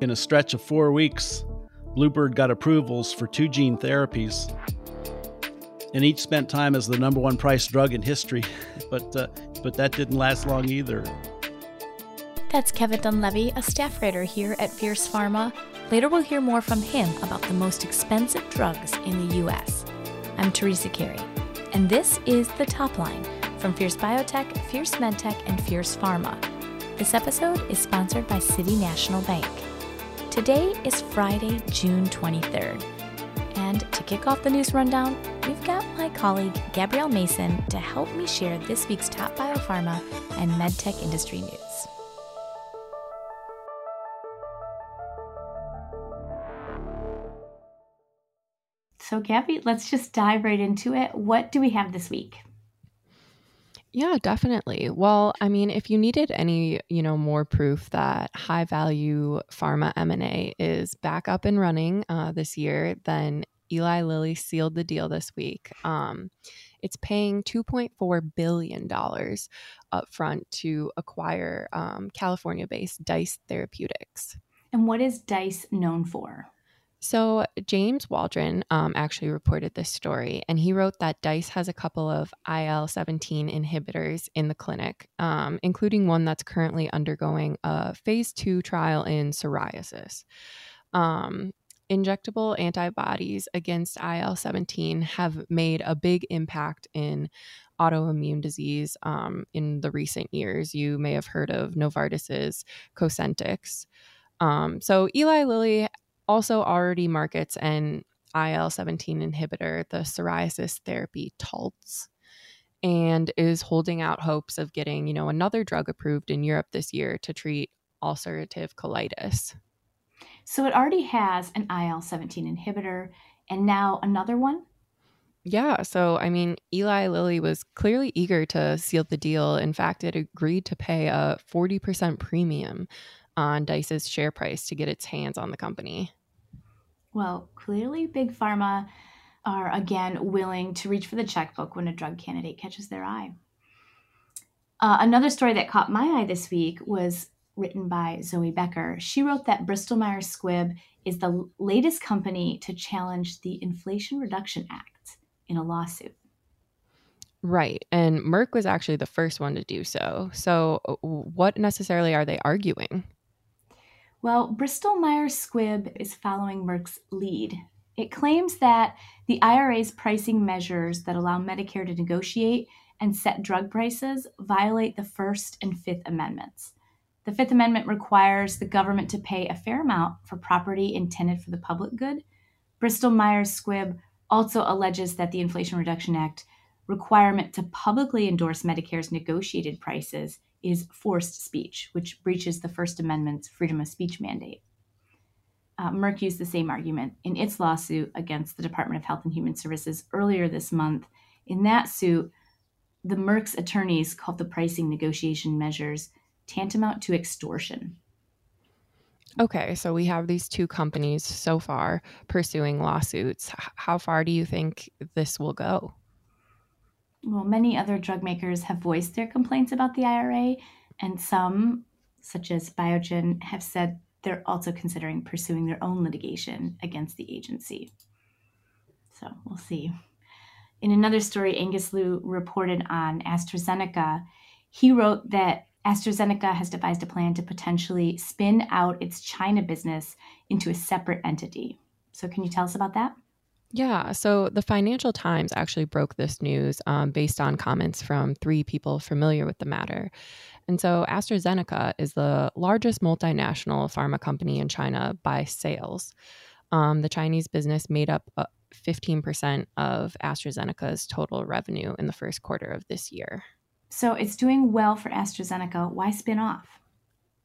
In a stretch of four weeks, Bluebird got approvals for two gene therapies, and each spent time as the number one price drug in history. But uh, but that didn't last long either. That's Kevin Dunleavy, a staff writer here at Fierce Pharma. Later, we'll hear more from him about the most expensive drugs in the U.S. I'm Teresa Carey, and this is The Top Line from Fierce Biotech, Fierce MedTech, and Fierce Pharma. This episode is sponsored by City National Bank. Today is Friday, June 23rd. And to kick off the news rundown, we've got my colleague Gabrielle Masson to help me share this week's top biopharma and medtech industry news. So, Gabby, let's just dive right into it. What do we have this week? Yeah, definitely. Well, I mean, if you needed any, you know, more proof that high value pharma M&A is back up and running uh, this year, then Eli Lilly sealed the deal this week. Um, it's paying $2.4 billion upfront to acquire um, California based Dice Therapeutics. And what is Dice known for? So, James Waldron um, actually reported this story, and he wrote that DICE has a couple of IL 17 inhibitors in the clinic, um, including one that's currently undergoing a phase two trial in psoriasis. Um, injectable antibodies against IL 17 have made a big impact in autoimmune disease um, in the recent years. You may have heard of Novartis's Cosentyx. Um, so Eli Lilly also already markets an IL 17 inhibitor, the psoriasis therapy Taltz, and is holding out hopes of getting, you know, another drug approved in Europe this year to treat ulcerative colitis. So it already has an IL 17 inhibitor and now another one? Yeah. So, I mean, Eli Lilly was clearly eager to seal the deal. In fact, it agreed to pay a 40% premium on Dice's share price to get its hands on the company. Well, clearly, Big Pharma are again willing to reach for the checkbook when a drug candidate catches their eye. Uh, another story that caught my eye this week was written by Zoey Becker. She wrote that Bristol Myers Squibb is the latest company to challenge the Inflation Reduction Act in a lawsuit. Right. And Merck was actually the first one to do so. So, uh, what necessarily are they arguing? Well, Bristol Myers Squibb is following Merck's lead. It claims that the IRA's pricing measures that allow Medicare to negotiate and set drug prices violate the First and Fifth Amendments. The Fifth Amendment requires the government to pay a fair amount for property intended for the public good. Bristol Myers Squibb also alleges that the Inflation Reduction Act requirement to publicly endorse Medicare's negotiated prices is forced speech, which breaches the First Amendment's freedom of speech mandate. Uh, Merck used the same argument in its lawsuit against the Department of Health and Human Services earlier this month. In that suit, the Merck's attorneys called the pricing negotiation measures tantamount to extortion. Okay, so we have these two companies so far pursuing lawsuits. How far do you think this will go? Well, many other drug makers have voiced their complaints about the IRA, and some, such as Biogen, have said they're also considering pursuing their own litigation against the agency. So we'll see. In another story, Angus Liu reported on AstraZeneca. He wrote that AstraZeneca has devised a plan to potentially spin out its China business into a separate entity. So, can you tell us about that? Yeah, so the Financial Times actually broke this news um, based on comments from three people familiar with the matter. And so AstraZeneca is the largest multinational pharma company in China by sales. Um, the Chinese business made up 15% uh, of AstraZeneca's total revenue in the first quarter of this year. So it's doing well for AstraZeneca. Why spin off?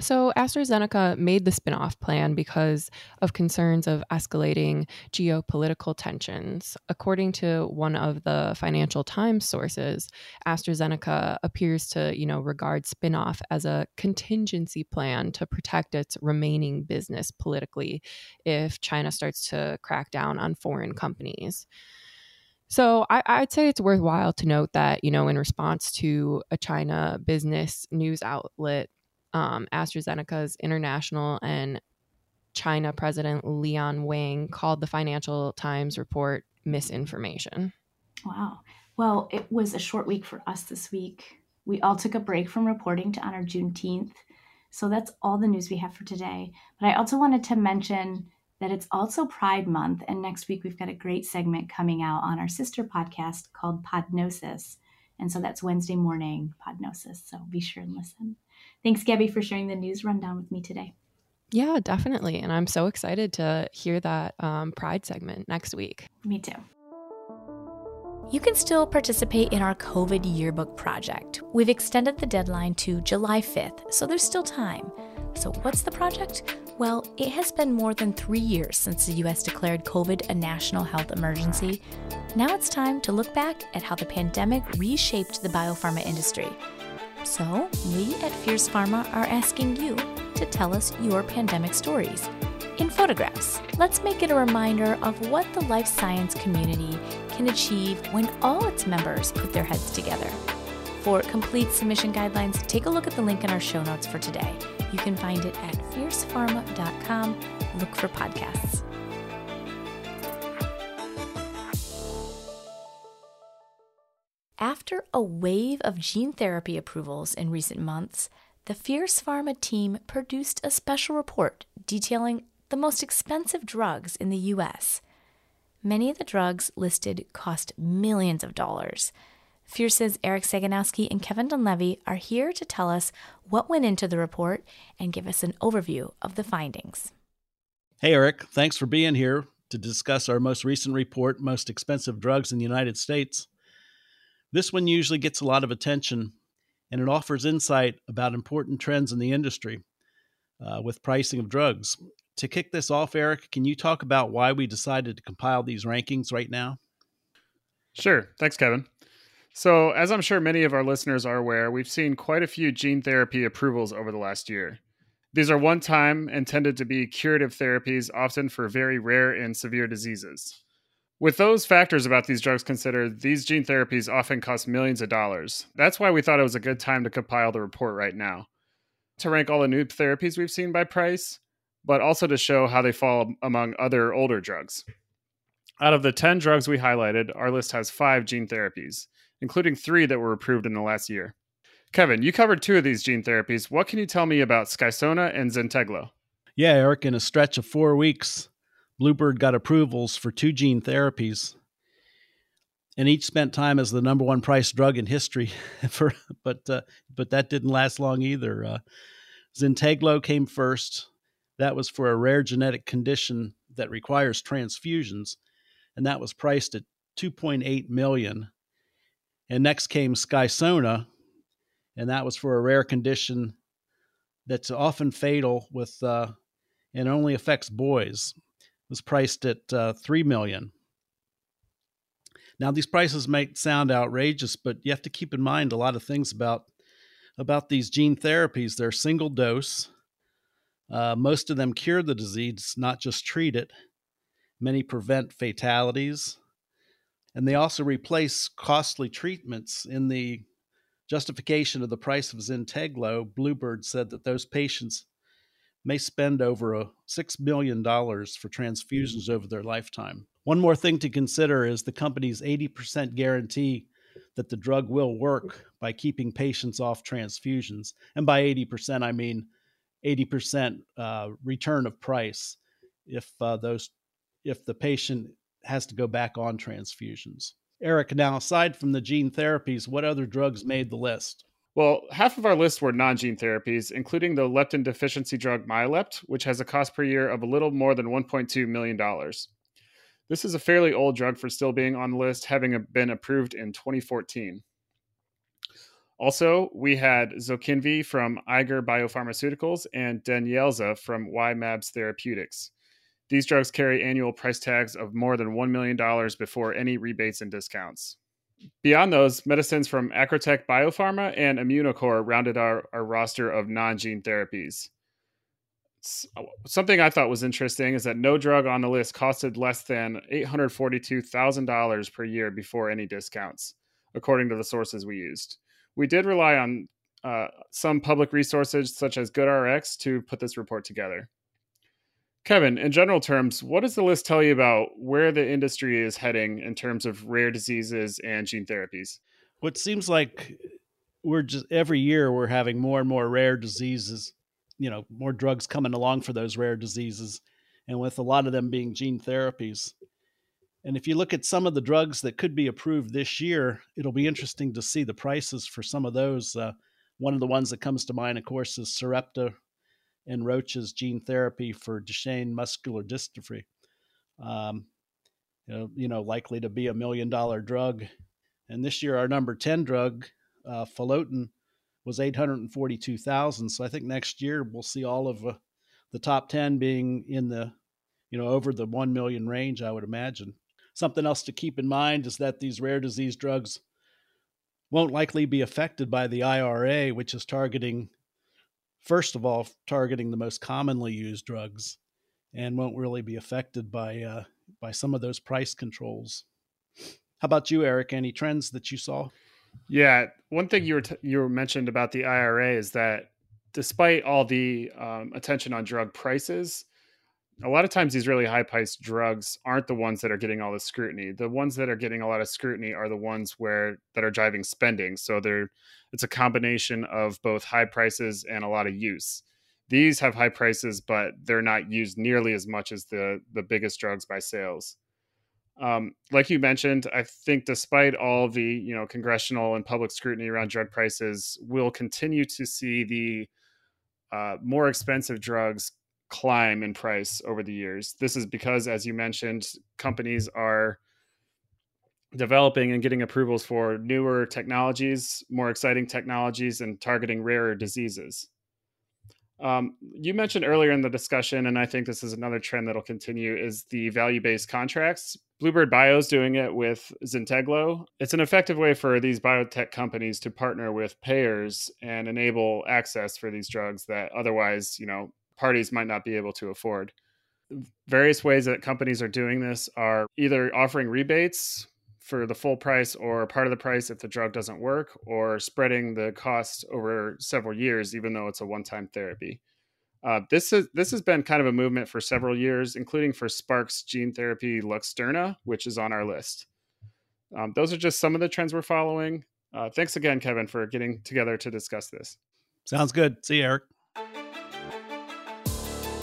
So, AstraZeneca made the spinoff plan because of concerns of escalating geopolitical tensions. According to one of the Financial Times sources, AstraZeneca appears to, you know, regard spinoff as a contingency plan to protect its remaining business politically if China starts to crack down on foreign companies. So I, would say it's worthwhile to note that, you know, in response to a China business news outlet um, AstraZeneca's international and China President Leon Wang called the Financial Times report misinformation. Wow. Well, it was a short week for us this week. We all took a break from reporting to honor Juneteenth. So that's all the news we have for today. But I also wanted to mention that it's also Pride Month, and next week we've got a great segment coming out on our sister podcast called Podnosis. And so that's Wednesday morning, Podnosis. So be sure and listen. Thanks, Gabby, for sharing the news rundown with me today. Yeah, definitely. And I'm so excited to hear that um, Pride segment next week. Me too. You can still participate in our COVID yearbook project. We've extended the deadline to July 5th, so there's still time. So, what's the project? Well, it has been more than three years since the US declared COVID a national health emergency. Now it's time to look back at how the pandemic reshaped the biopharma industry. So, we at Fierce Pharma are asking you to tell us your pandemic stories in photographs. Let's make it a reminder of what the life science community can achieve when all its members put their heads together. For complete submission guidelines, take a look at the link in our show notes for today. You can find it at fiercepharma.com. Look for podcasts. After a wave of gene therapy approvals in recent months, the Fierce Pharma team produced a special report detailing the most expensive drugs in the US. Many of the drugs listed cost millions of dollars. Fierce's Eric Sagonowsky and Kevin Dunleavy are here to tell us what went into the report and give us an overview of the findings. Hey, Eric, thanks for being here to discuss our most recent report, Most Expensive Drugs in the United States. This one usually gets a lot of attention and it offers insight about important trends in the industry uh, with pricing of drugs to kick this off, Eric, can you talk about why we decided to compile these rankings right now? Sure. Thanks, Kevin. So, as I'm sure many of our listeners are aware, we've seen quite a few gene therapy approvals over the last year. These are one time intended to be curative therapies, often for very rare and severe diseases. With those factors about these drugs considered, these gene therapies often cost millions of dollars. That's why we thought it was a good time to compile the report right now. To rank all the new therapies we've seen by price, but also to show how they fall among other older drugs. Out of the 10 drugs we highlighted, our list has five gene therapies, including three that were approved in the last year. Kevin, you covered two of these gene therapies. What can you tell me about Skysona and Zynteglo? Yeah, Eric, in a stretch of four weeks, Bluebird got approvals for two gene therapies, and each spent time as the number one price drug in history. for but uh, but that didn't last long either. Uh, came first, that was for a rare genetic condition that requires transfusions, and that was priced at 2.8 million. And next came Skysona, and that was for a rare condition that's often fatal with uh, and only affects boys. Was priced at uh, three million. Now these prices might sound outrageous, but you have to keep in mind a lot of things about about these gene therapies. They're single dose. Uh, most of them cure the disease, not just treat it. Many prevent fatalities. And they also replace costly treatments. In the justification of the price of Zynteglo, Bluebird said that those patients may spend over a $6 million for transfusions over their lifetime. One more thing to consider is the company's 80% guarantee that the drug will work by keeping patients off transfusions. And by 80%, I mean 80% uh, return of price if uh, those if the patient has to go back on transfusions. Eric, now aside from the gene therapies, what other drugs made the list? Well, half of our list were non gene therapies, including the leptin deficiency drug Myalept, which has a cost per year of a little more than $1.2 million. This is a fairly old drug for still being on the list, having been approved in 2014. Also, we had Zokinvy from Eiger Biopharmaceuticals and Danyelza from Y-mAbs Therapeutics. These drugs carry annual price tags of more than $1 million before any rebates and discounts. Beyond those, medicines from Acrotech Biopharma and Immunocore rounded our, our roster of non gene therapies. Something I thought was interesting is that no drug on the list costed less than $842,000 per year before any discounts, according to the sources we used we did rely on uh, some public resources such as GoodRx to put this report together. Kevin, in general terms, what does the list tell you about where the industry is heading in terms of rare diseases and gene therapies? What seems like we're just every year we're having more and more rare diseases, you know, more drugs coming along for those rare diseases, and with a lot of them being gene therapies. And if you look at some of the drugs that could be approved this year, it'll be interesting to see the prices for some of those. Uh, one of the ones that comes to mind, of course, is Sarepta and Roche's gene therapy for Duchenne muscular dystrophy. Um, you, know, you know, likely to be a million dollar drug. And this year, our number 10 drug, uh, Folotyn, was 842,000. So I think next year we'll see all of uh, the top 10 being in the, you know, over the 1 million range, I would imagine. Something else to keep in mind is that these rare disease drugs won't likely be affected by the IRA, which is targeting first of all targeting the most commonly used drugs and won't really be affected by uh, by some of those price controls. How about you, Eric? Any trends that you saw? Yeah, one thing you were t- you were mentioned about the IRA is that despite all the um, attention on drug prices, a lot of times these really high priced drugs aren't the ones that are getting all the scrutiny. The ones that are getting a lot of scrutiny are the ones where that are driving spending. So they're it's a combination of both high prices and a lot of use. These have high prices, but they're not used nearly as much as the the biggest drugs by sales. Um, like you mentioned, I think despite all the you know congressional and public scrutiny around drug prices, we'll continue to see the uh, more expensive drugs climb in price over the years. This is because, as you mentioned, companies are developing and getting approvals for newer technologies, more exciting technologies, and targeting rarer diseases. Um, you mentioned earlier in the discussion, and I think this is another trend that'll continue, is the value-based contracts. Bluebird Bio is doing it with Zynteglo. It's an effective way for these biotech companies to partner with payers and enable access for these drugs that otherwise, you know, parties might not be able to afford. Various ways that companies are doing this are either offering rebates for the full price or part of the price if the drug doesn't work, or spreading the cost over several years, even though it's a one-time therapy. Uh, this is this has been kind of a movement for several years, including for Spark's gene therapy Luxturna, which is on our list. Um, those are just some of the trends we're following. Uh, thanks again, Kevin, for getting together to discuss this. Sounds good. See you, Eric.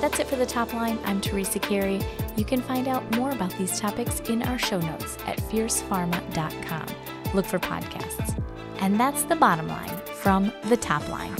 That's it for the top line. I'm Teresa Carey. You can find out more about these topics in our show notes at fiercepharma.com. Look for podcasts. And that's the bottom line from the top line.